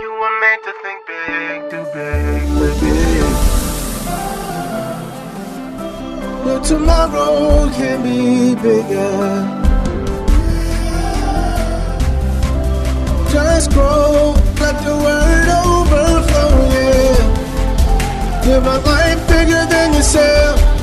You were made to think big, too big, too big. Your tomorrow can be bigger. Just grow, let the word overflow, yeah. Live a life bigger than yourself.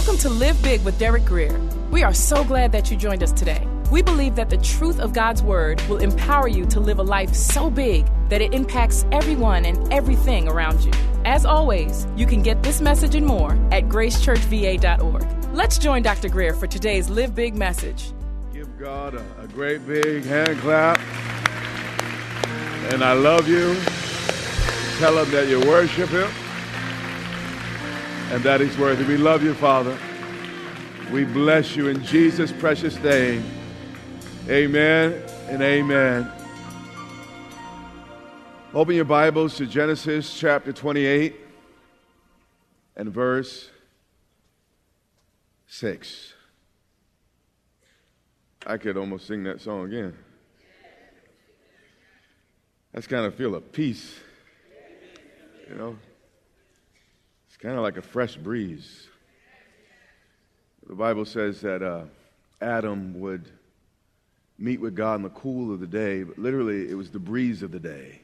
Welcome to Live Big with Derek Grier. We are so glad that you joined us today. We believe that the truth of God's Word will empower you to live a life so big that it impacts everyone and everything around you. As always, you can get this message and more at gracechurchva.org. Let's join Dr. Grier for today's Live Big message. Give God a, a great big hand clap. And I love you. Tell him that you worship him and that he's worthy. We love you, Father. We bless you in Jesus' precious name. Amen and amen. Open your Bibles to Genesis chapter 28 and verse 6. I could almost sing that song again. That's kind of feel a peace, you know. Kind of like a fresh breeze. The Bible says that uh, Adam would meet with God in the cool of the day, but literally it was the breeze of the day.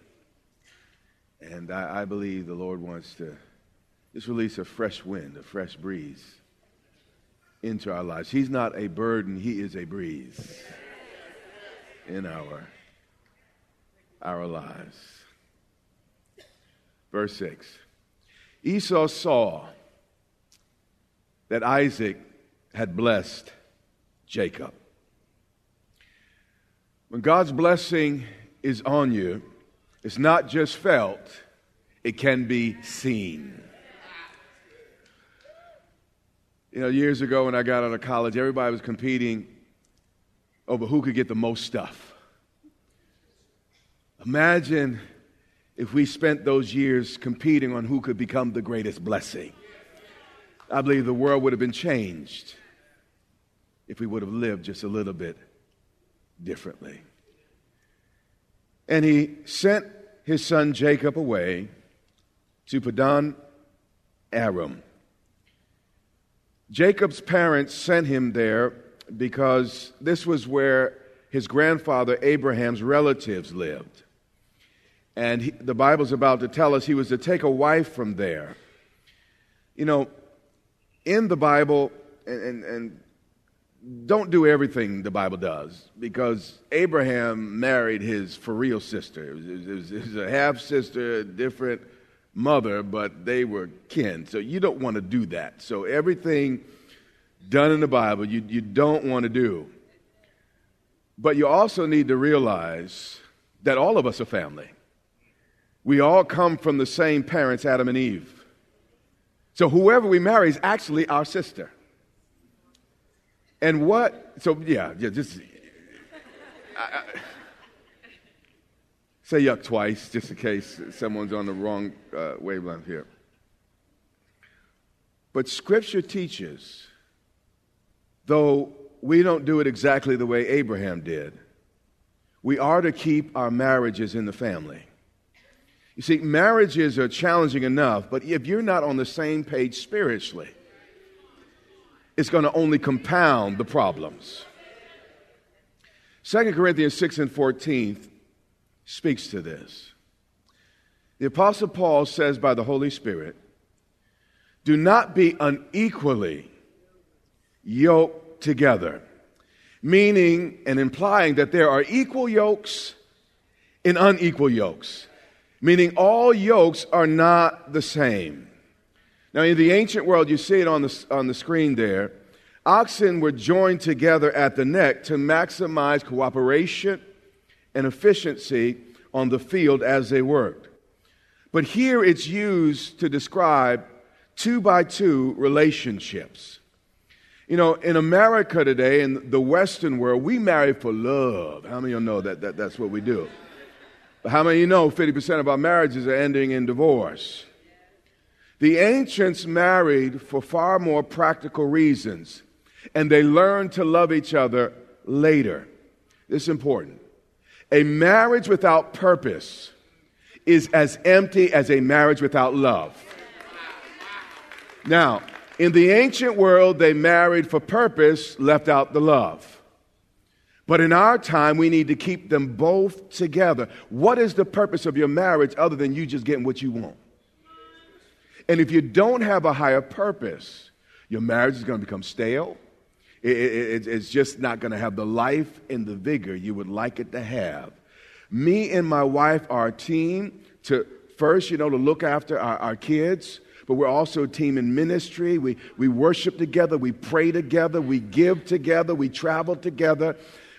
And I, I believe the Lord wants to just release a fresh wind, a fresh breeze into our lives. He's not a burden, He is a breeze in our, our lives. Verse 6 Esau saw that Isaac had blessed Jacob. When God's blessing is on you, it's not just felt, it can be seen. You know, years ago when I got out of college, everybody was competing over who could get the most stuff. Imagine if we spent those years competing on who could become the greatest blessing. I believe the world would have been changed if we would have lived just a little bit differently. And he sent his son Jacob away to Padan Aram. Jacob's parents sent him there because this was where his grandfather Abraham's relatives lived. And he, the Bible's about to tell us he was to take a wife from there. You know, in the Bible, and, and, and don't do everything the Bible does because Abraham married his for real sister. It was, it was, it was a half sister, different mother, but they were kin. So you don't want to do that. So everything done in the Bible, you, you don't want to do. But you also need to realize that all of us are family. We all come from the same parents, Adam and Eve. So whoever we marry is actually our sister. And what, so yeah, yeah just I, I, say yuck twice just in case someone's on the wrong uh, wavelength here. But Scripture teaches, though we don't do it exactly the way Abraham did, we are to keep our marriages in the family. You see, marriages are uh, challenging enough, but if you're not on the same page spiritually, it's going to only compound the problems. 2 Corinthians 6 and 14 speaks to this. The Apostle Paul says by the Holy Spirit, do not be unequally yoked together, meaning and implying that there are equal yokes and unequal yokes meaning all yokes are not the same. Now, in the ancient world, you see it on the, on the screen there, oxen were joined together at the neck to maximize cooperation and efficiency on the field as they worked. But here it's used to describe two by two relationships. You know, in America today, in the Western world, we marry for love. How many of you know that, that that's what we do? But how many you know 50% of our marriages are ending in divorce? The ancients married for far more practical reasons, and they learned to love each other later. This is important. A marriage without purpose is as empty as a marriage without love. Now, in the ancient world, they married for purpose, left out the love. But in our time, we need to keep them both together. What is the purpose of your marriage other than you just getting what you want? And if you don't have a higher purpose, your marriage is going to become stale. It, it, it's just not going to have the life and the vigor you would like it to have. Me and my wife are a team to first, you know, to look after our, our kids, but we're also a team in ministry. We, we worship together, we pray together, we give together, we travel together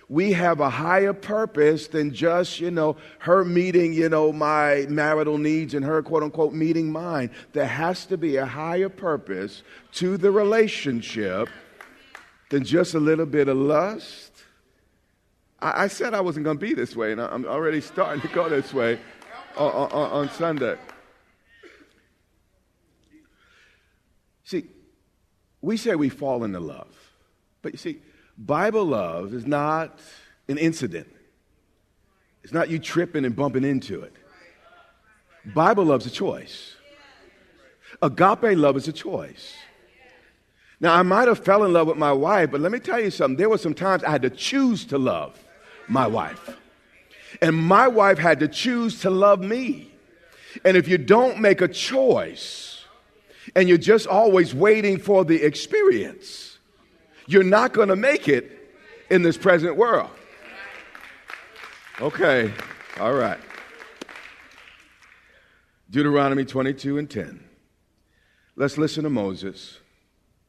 we have a higher purpose than just, you know, her meeting, you know, my marital needs and her quote unquote meeting mine. There has to be a higher purpose to the relationship than just a little bit of lust. I, I said I wasn't going to be this way, and I'm already starting to go this way on, on, on Sunday. See, we say we fall into love, but you see, Bible love is not an incident. It's not you tripping and bumping into it. Bible love's a choice. Agape love is a choice. Now, I might have fell in love with my wife, but let me tell you something. There were some times I had to choose to love my wife. And my wife had to choose to love me. And if you don't make a choice and you're just always waiting for the experience, you're not going to make it in this present world. Okay, all right. Deuteronomy 22 and 10. Let's listen to Moses.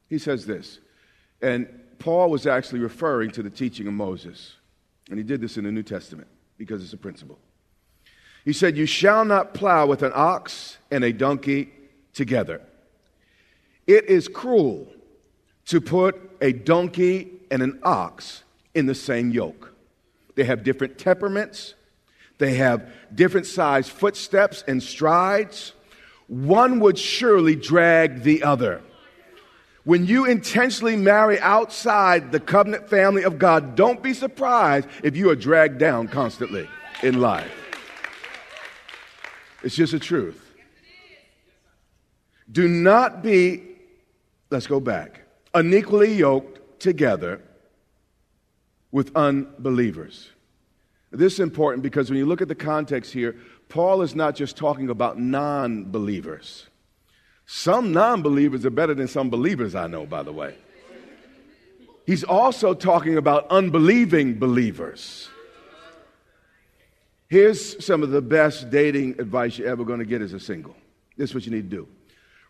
He says this, and Paul was actually referring to the teaching of Moses, and he did this in the New Testament because it's a principle. He said, You shall not plow with an ox and a donkey together. It is cruel to put a donkey and an ox in the same yoke. They have different temperaments, they have different sized footsteps and strides. One would surely drag the other. When you intentionally marry outside the covenant family of God, don't be surprised if you are dragged down constantly in life. It's just the truth. Do not be, let's go back unequally yoked together with unbelievers. This is important because when you look at the context here, Paul is not just talking about non believers. Some non believers are better than some believers I know, by the way. He's also talking about unbelieving believers. Here's some of the best dating advice you're ever going to get as a single. This is what you need to do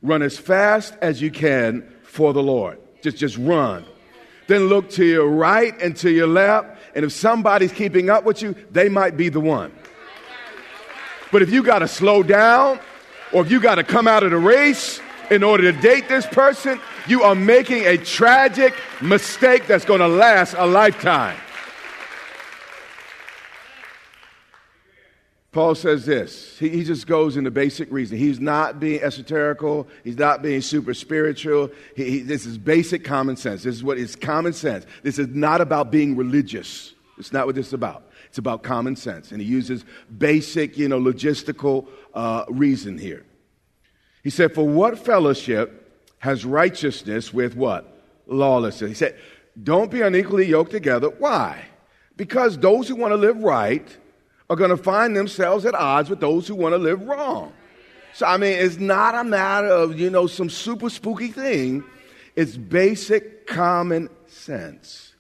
run as fast as you can for the Lord. Just, just run. Then look to your right and to your left. And if somebody's keeping up with you, they might be the one. But if you got to slow down or if you got to come out of the race in order to date this person, you are making a tragic mistake that's going to last a lifetime. Paul says this. He, he, just goes into basic reason. He's not being esoterical. He's not being super spiritual. He, he, this is basic common sense. This is what is common sense. This is not about being religious. It's not what this is about. It's about common sense. And he uses basic, you know, logistical uh, reason here. He said, For what fellowship has righteousness with what? Lawlessness. He said, Don't be unequally yoked together. Why? Because those who want to live right, are going to find themselves at odds with those who want to live wrong. So, I mean, it's not a matter of, you know, some super spooky thing. It's basic common sense.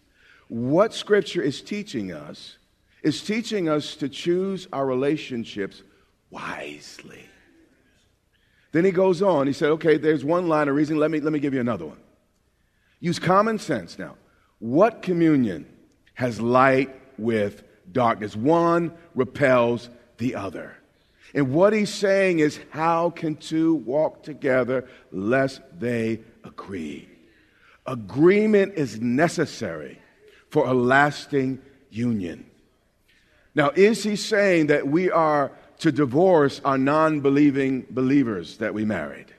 What Scripture is teaching us is teaching us to choose our relationships wisely. Then he goes on. He said, okay, there's one line of reasoning. Let me, let me give you another one. Use common sense now. What communion has light with darkness? One repels the other. And what he's saying is, how can two walk together lest they agree? Agreement is necessary for a lasting union. Now, is he saying that we are to divorce our non believing believers that we married?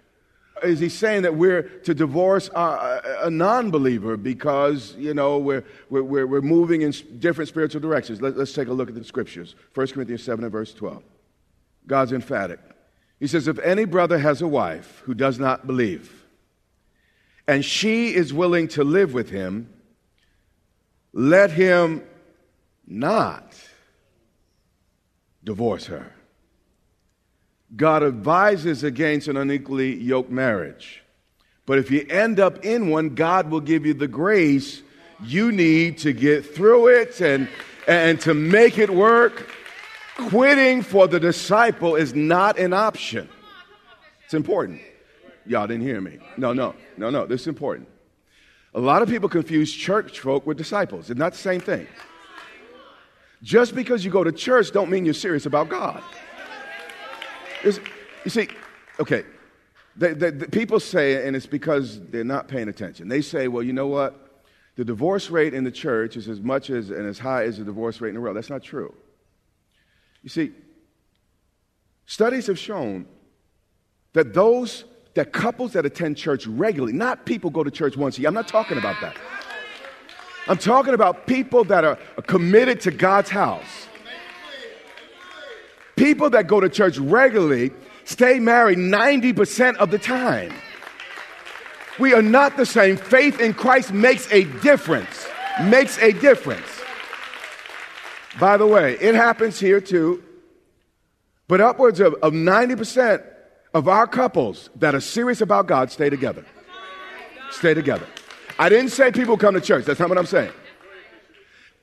Is he saying that we're to divorce a, a non believer because, you know, we're, we're, we're moving in different spiritual directions? Let, us take a look at the scriptures. 1 Corinthians 7 and verse 12. God's emphatic. He says, If any brother has a wife who does not believe, and she is willing to live with him, let him not divorce her. God advises against an unequally yoked marriage. But if you end up in one, God will give you the grace you need to get through it and, and to make it work. Quitting for the disciple is not an option. It's important. Y'all didn't hear me. No, no, no, no. This is important. A lot of people confuse church folk with disciples. It's not the same thing. Just because you go to church don't mean you're serious about God. You see, okay, the, the, the people say and it's because they're not paying attention. They say, well, you know what? The divorce rate in the church is as much as and as high as the divorce rate in the world. That's not true. You see, studies have shown that those that couples that attend church regularly, not people go to church once a year. I'm not talking about that. I'm talking about people that are committed to God's house. People that go to church regularly stay married 90% of the time. We are not the same. Faith in Christ makes a difference. Makes a difference. By the way, it happens here too, but upwards of, of 90% of our couples that are serious about God stay together. Stay together. I didn't say people come to church. That's not what I'm saying.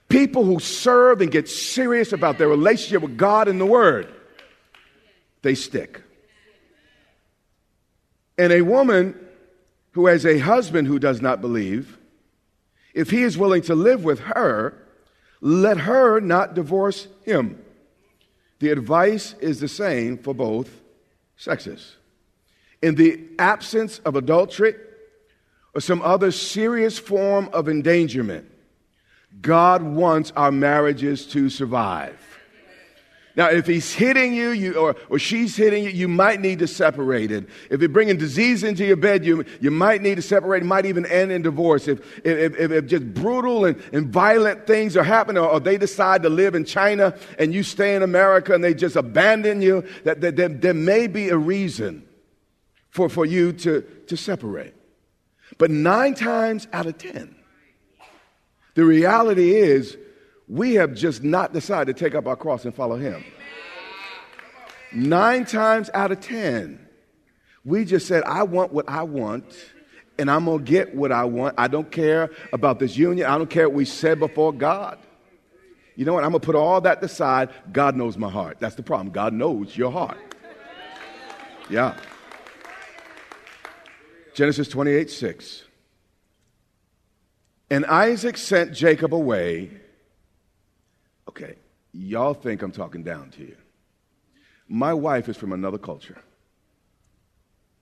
People who serve and get serious about their relationship with God and the Word, they stick. And a woman who has a husband who does not believe, if he is willing to live with her, let her not divorce him. The advice is the same for both sexes. In the absence of adultery or some other serious form of endangerment, God wants our marriages to survive. Now, if he's hitting you, you or, or she's hitting you, you might need to separate it. If you're bringing disease into your bed, you, you might need to separate. It might even end in divorce. If, if, if, if just brutal and, and violent things are happening, or, or, they decide to live in China and you stay in America and they just abandon you, that, that, that there may be a reason for, for you to, to separate. But nine times out of ten, the reality is we have just not decided to take up our cross and follow him. Nine times out of ten, we just said, I want what I want, and I'm going to get what I want. I don't care about this union. I don't care what we said before God. You know what? I'm going to put all that aside. God knows my heart. That's the problem. God knows your heart. Yeah. Genesis 28 6. And Isaac sent Jacob away Okay, y'all think I'm talking down to you. My wife is from another culture.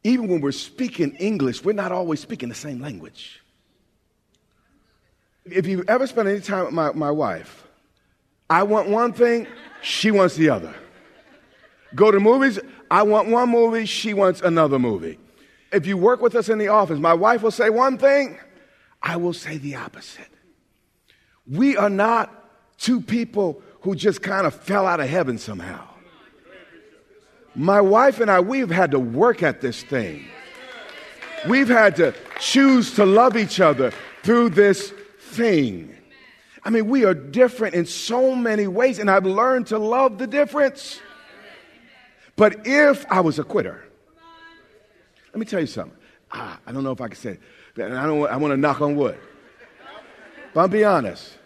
Even when we're speaking English, we're not always speaking the same language. If you ever spend any time with my, my wife, I want one thing, she wants the other. Go to movies, I want one movie, she wants another movie. If you work with us in the office, my wife will say one thing, I will say the opposite. We are not two people who just kind of fell out of heaven somehow. My wife and I, we've had to work at this thing. We've had to choose to love each other through this thing. I mean, we are different in so many ways, and I've learned to love the difference. But if I was a quitter, let me tell you something. Ah, I don't know if I can say it, I, don't, I want to knock on wood. But I'll be honest.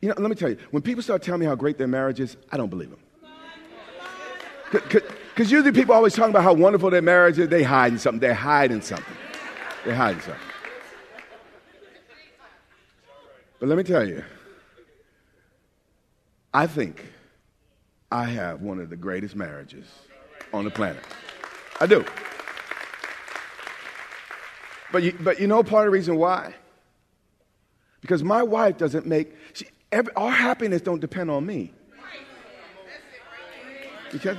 You know, let me tell you, when people start telling me how great their marriage is, I don't believe them. Because usually people always talking about how wonderful their marriage is. They hiding something. They're hiding something. They're hiding something. But let me tell you, I think I have one of the greatest marriages on the planet. I do. But you, but you know part of the reason why? Because my wife doesn't make, she, every, our happiness don't depend on me. Because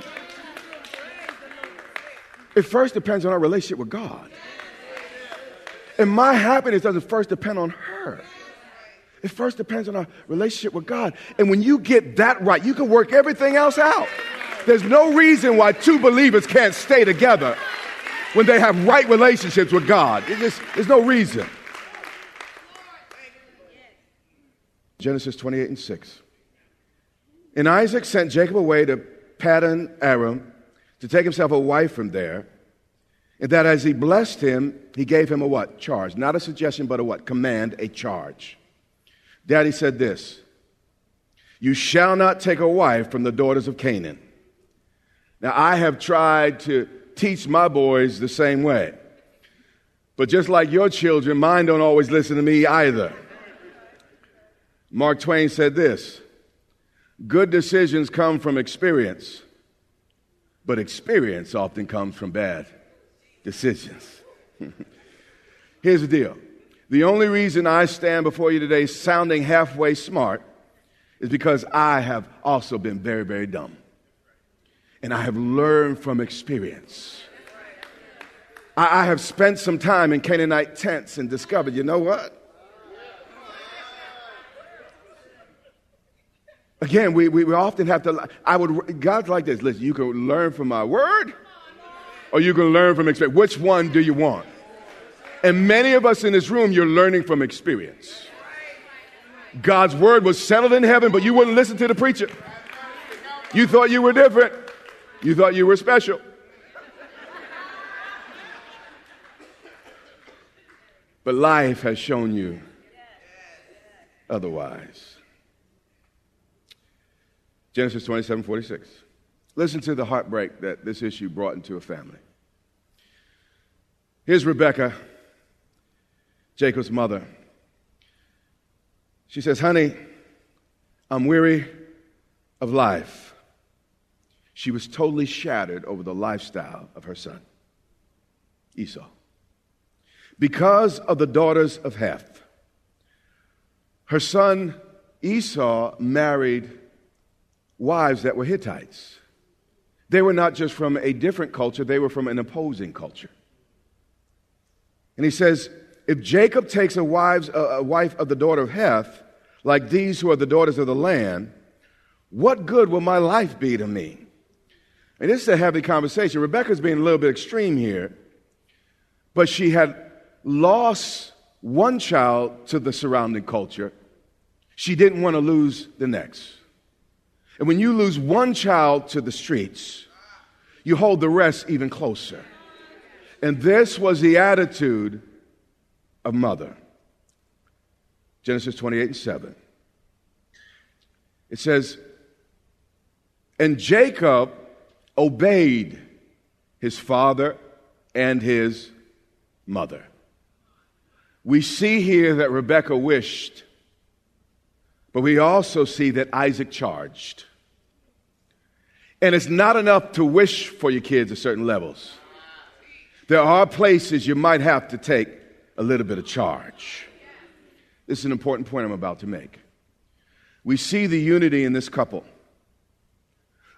it first depends on our relationship with God. And my happiness doesn't first depend on her. It first depends on our relationship with God. And when you get that right, you can work everything else out. There's no reason why two believers can't stay together when they have right relationships with God. Just, there's no reason. Genesis 28 and 6. And Isaac sent Jacob away to Paddan Aram to take himself a wife from there. And that as he blessed him, he gave him a what? Charge. Not a suggestion, but a what? Command, a charge. Daddy said this You shall not take a wife from the daughters of Canaan. Now, I have tried to teach my boys the same way. But just like your children, mine don't always listen to me either. Mark Twain said this Good decisions come from experience, but experience often comes from bad decisions. Here's the deal the only reason I stand before you today sounding halfway smart is because I have also been very, very dumb. And I have learned from experience. I, I have spent some time in Canaanite tents and discovered, you know what? Again, we, we, we often have to, I would, God's like this. Listen, you can learn from my word or you can learn from experience. Which one do you want? And many of us in this room, you're learning from experience. God's word was settled in heaven, but you wouldn't listen to the preacher. You thought you were different. You thought you were special. But life has shown you otherwise. Genesis 27 46. Listen to the heartbreak that this issue brought into a family. Here's Rebecca, Jacob's mother. She says, Honey, I'm weary of life. She was totally shattered over the lifestyle of her son, Esau. Because of the daughters of Heth, her son Esau married wives that were Hittites. They were not just from a different culture, they were from an opposing culture. And he says, if Jacob takes a, wives, a wife of the daughter of Heth, like these who are the daughters of the land, what good will my life be to me? And this is a heavy conversation. Rebecca's being a little bit extreme here, but she had lost one child to the surrounding culture. She didn't want to lose the next. And when you lose one child to the streets, you hold the rest even closer. And this was the attitude of mother. Genesis 28 and 7. It says, And Jacob obeyed his father and his mother. We see here that Rebekah wished, but we also see that Isaac charged. And it's not enough to wish for your kids at certain levels. There are places you might have to take a little bit of charge. This is an important point I'm about to make. We see the unity in this couple.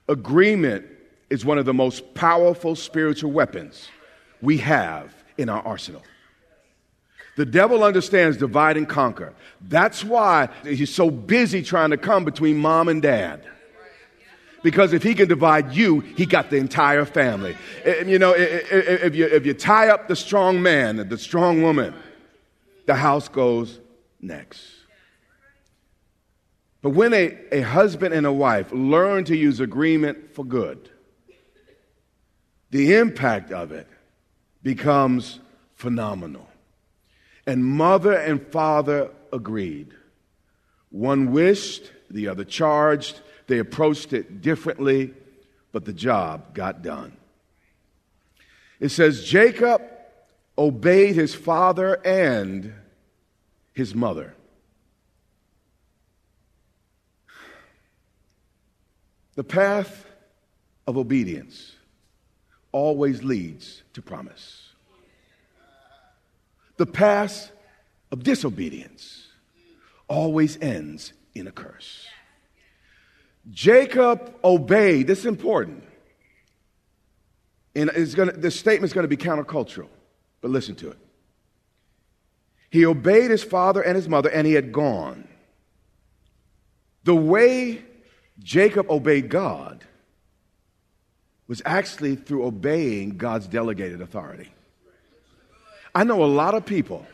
Agreement is one of the most powerful spiritual weapons we have in our arsenal. The devil understands divide and conquer. That's why he's so busy trying to come between mom and dad. Because if he can divide you, he got the entire family. Eh, eh, you know, eh, if you, if you tie up the strong man, and the strong woman, the house goes next. But when a, a husband and a wife learn to use agreement for good, the impact of it becomes phenomenal. And mother and father agreed. One wished, the other charged, they approached it differently, but the job got done. It says Jacob obeyed his father and his mother. The path of obedience always leads to promise. The path of disobedience always ends in a curse. Jacob obeyed, this is important. And it's gonna, this statement is going to be countercultural, but listen to it. He obeyed his father and his mother, and he had gone. The way Jacob obeyed God was actually through obeying God's delegated authority. I know a lot of people,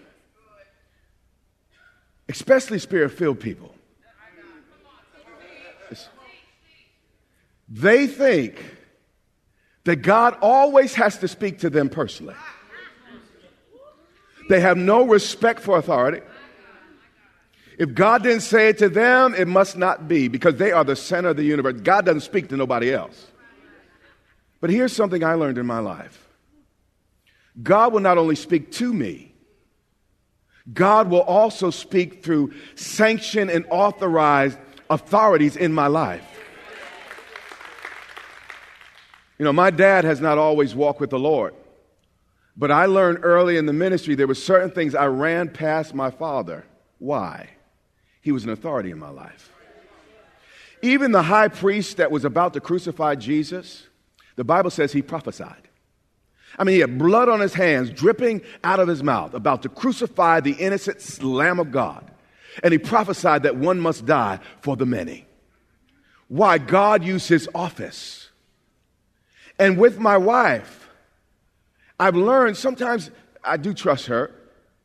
especially spirit filled people, they think that God always has to speak to them personally. They have no respect for authority. If God didn't say it to them, it must not be because they are the center of the universe. God doesn't speak to nobody else. But here's something I learned in my life God will not only speak to me, God will also speak through sanctioned and authorized authorities in my life. You know, my dad has not always walked with the Lord. But I learned early in the ministry there were certain things I ran past my father. Why? He was an authority in my life. Even the high priest that was about to crucify Jesus, the Bible says he prophesied. I mean, he had blood on his hands dripping out of his mouth, about to crucify the innocent Lamb of God. And he prophesied that one must die for the many. Why? God used his office. And with my wife, I've learned sometimes I do trust her,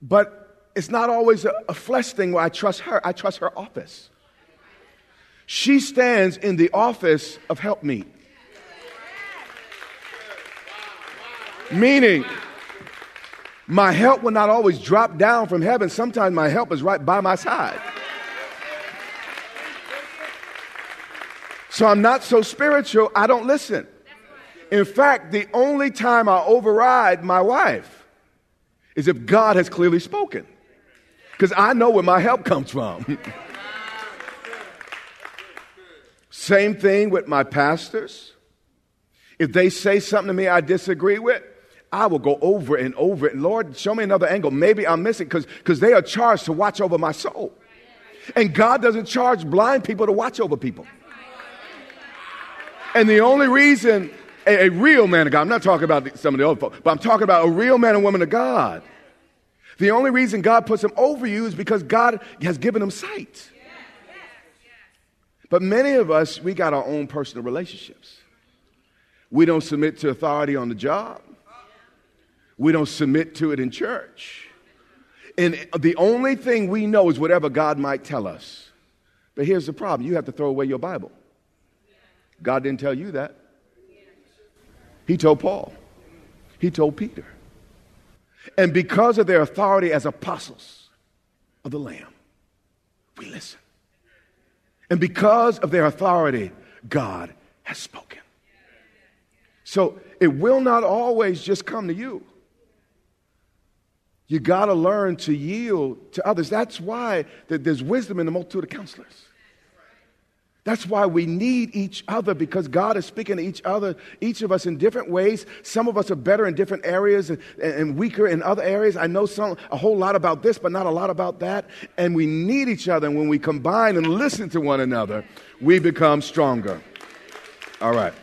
but it's not always a, flesh thing where I trust her. I trust her office. She stands in the office of help. Meaning, my help will not always drop down from heaven. Sometimes my help is right by my side. So I'm not so spiritual, I don't listen. In fact, the only time I override my wife is if God has clearly spoken. Because I know where my help comes from. Same thing with my pastors. If they say something to me I disagree with, I will go over and over it. Lord, show me another angle. Maybe I'm missing because they are charged to watch over my soul. And God doesn't charge blind people to watch over people. And the only reason a, a real man of God, I'm not talking about some of the other folks, but I'm talking about a real man and woman of God. The only reason God puts them over you is because God has given them sight. But many of us, we got our own personal relationships. We don't submit to authority on the job. We don't submit to it in church. And the only thing we know is whatever God might tell us. But here's the problem you have to throw away your Bible. God didn't tell you that. He told Paul, he told Peter. And because of their authority as apostles of the Lamb, we listen. And because of their authority, God has spoken. So it will not always just come to you. You got to learn to yield to others. That's why there's wisdom in the multitude of counselors. That's why we need each other because God is speaking to each other, each of us in different ways. Some of us are better in different areas and, and, weaker in other areas. I know some, a whole lot about this, but not a lot about that. And we need each other. And when we combine and listen to one another, we become stronger. All right.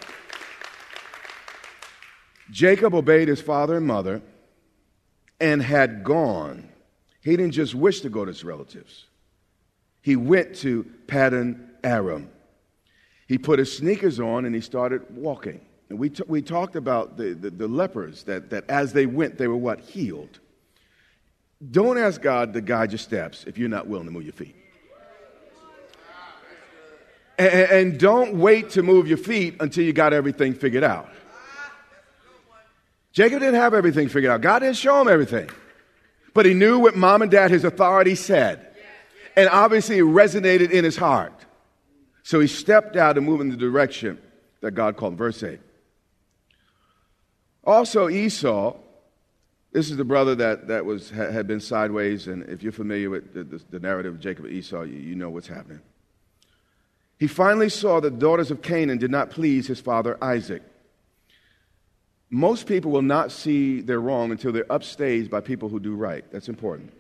Jacob obeyed his father and mother and had gone. He didn't just wish to go to his relatives, he went to Paddan Aram. He put his sneakers on and he started walking. And we, t- we talked about the, the, the lepers that, that as they went, they were what? Healed. Don't ask God to guide your steps if you're not willing to move your feet. And, and don't wait to move your feet until you got everything figured out. Jacob didn't have everything figured out. God didn't show him everything. But he knew what mom and dad, his authority said. And obviously it resonated in his heart. So he stepped out and moved in the direction that God called. Verse 8. Also, Esau, this is the brother that, that was, had been sideways, and if you're familiar with the, the, the narrative of Jacob and Esau, you, you know what's happening. He finally saw that the daughters of Canaan did not please his father Isaac. Most people will not see their wrong until they're upstaged by people who do right. That's important.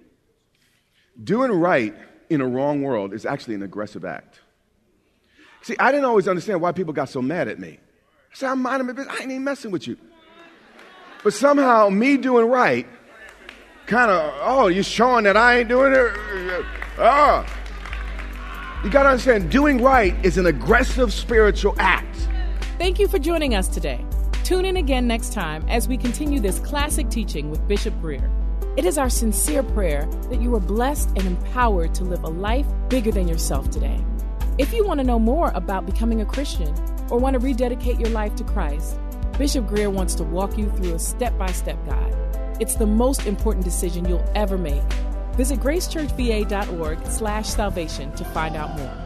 Doing right in a wrong world is actually an aggressive act. See, I didn't always understand why people got so mad at me. I said, I'm minding my business. I ain't even messing with you. But somehow, me doing right, kind of, oh, you're showing that I ain't doing it. Oh. You got to understand, doing right is an aggressive spiritual act. Thank you for joining us today. Tune in again next time as we continue this classic teaching with Bishop Grier. It is our sincere prayer that you are blessed and empowered to live a life bigger than yourself today. If you want to know more about becoming a Christian or want to rededicate your life to Christ, Bishop Grier wants to walk you through a step by step guide. It's the most important decision you'll ever make. Visit gracechurchva.org slash salvation to find out more.